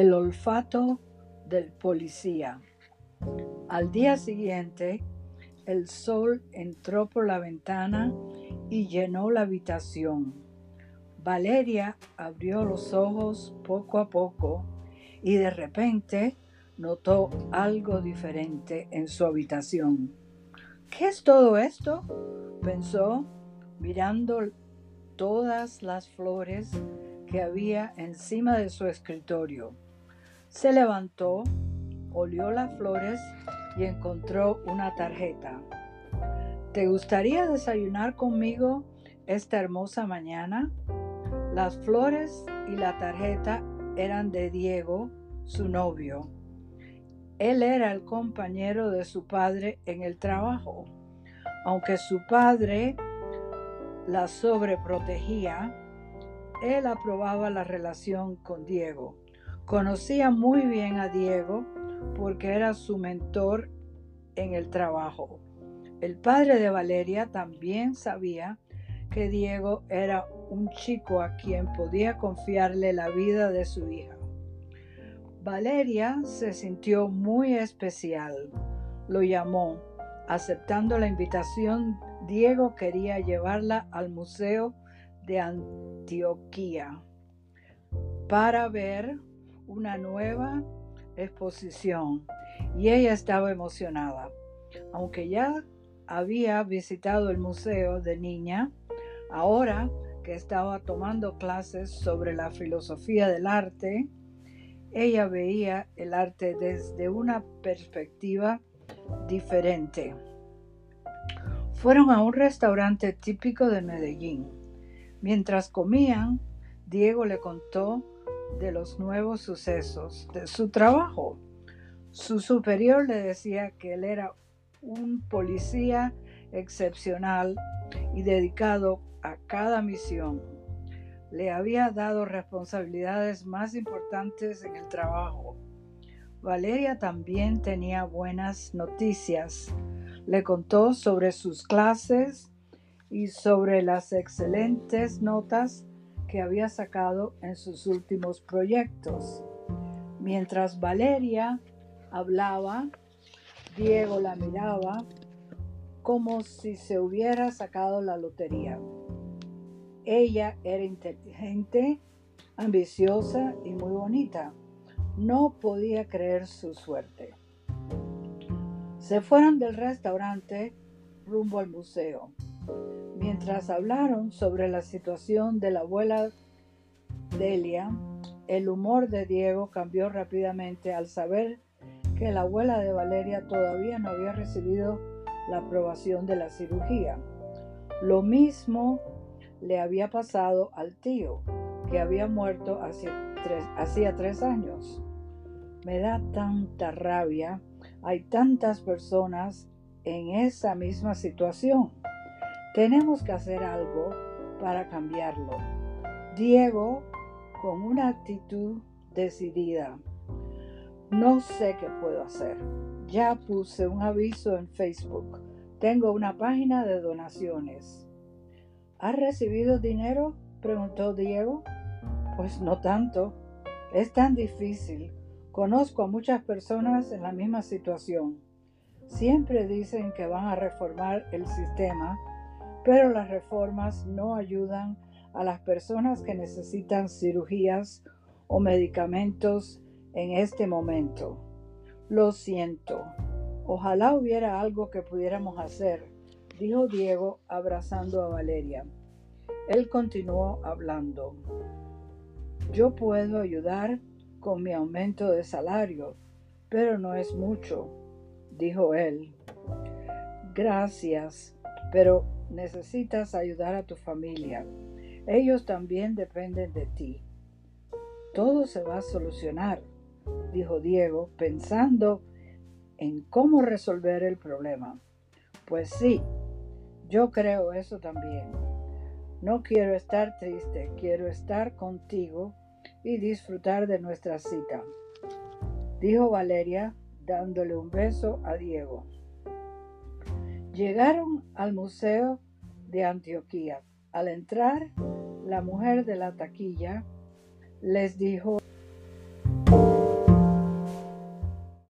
El olfato del policía. Al día siguiente, el sol entró por la ventana y llenó la habitación. Valeria abrió los ojos poco a poco y de repente notó algo diferente en su habitación. ¿Qué es todo esto? pensó mirando todas las flores que había encima de su escritorio. Se levantó, olió las flores y encontró una tarjeta. ¿Te gustaría desayunar conmigo esta hermosa mañana? Las flores y la tarjeta eran de Diego, su novio. Él era el compañero de su padre en el trabajo. Aunque su padre la sobreprotegía, él aprobaba la relación con Diego. Conocía muy bien a Diego porque era su mentor en el trabajo. El padre de Valeria también sabía que Diego era un chico a quien podía confiarle la vida de su hija. Valeria se sintió muy especial. Lo llamó. Aceptando la invitación, Diego quería llevarla al Museo de Antioquía para ver una nueva exposición y ella estaba emocionada. Aunque ya había visitado el museo de niña, ahora que estaba tomando clases sobre la filosofía del arte, ella veía el arte desde una perspectiva diferente. Fueron a un restaurante típico de Medellín. Mientras comían, Diego le contó de los nuevos sucesos de su trabajo. Su superior le decía que él era un policía excepcional y dedicado a cada misión le había dado responsabilidades más importantes en el trabajo. Valeria también tenía buenas noticias. Le contó sobre sus clases y sobre las excelentes notas que había sacado en sus últimos proyectos. Mientras Valeria hablaba, Diego la miraba como si se hubiera sacado la lotería. Ella era inteligente, ambiciosa y muy bonita. No podía creer su suerte. Se fueron del restaurante rumbo al museo. Mientras hablaron sobre la situación de la abuela Delia, el humor de Diego cambió rápidamente al saber que la abuela de Valeria todavía no había recibido la aprobación de la cirugía. Lo mismo le había pasado al tío, que había muerto hacía tres, años. Me da tanta rabia. Hay tantas personas en esa misma situación. Tenemos que hacer algo para cambiarlo. Diego, con una actitud decidida. No sé qué puedo hacer. Ya puse un aviso en Facebook. Tengo una página de donaciones. ¿Has recibido dinero? preguntó Diego. Pues no tanto. Es tan difícil. Conozco a muchas personas en la misma situación. Siempre dicen que van a reformar el sistema, pero las reformas no ayudan a las personas que necesitan cirugías o medicamentos en este momento. Lo siento. Ojalá hubiera algo que pudiéramos hacer dijo Diego abrazando a Valeria. Él continuó hablando. Yo puedo ayudar con mi aumento de salario, pero no es mucho, dijo él. Gracias, pero necesitas ayudar a tu familia. Ellos también dependen de ti. Todo se va a solucionar, dijo Diego, pensando en cómo resolver el problema. Pues sí, yo creo eso también. No quiero estar triste, quiero estar contigo y disfrutar de nuestra cita, dijo Valeria dándole un beso a Diego. Llegaron al Museo de Antioquía. Al entrar, la mujer de la taquilla les dijo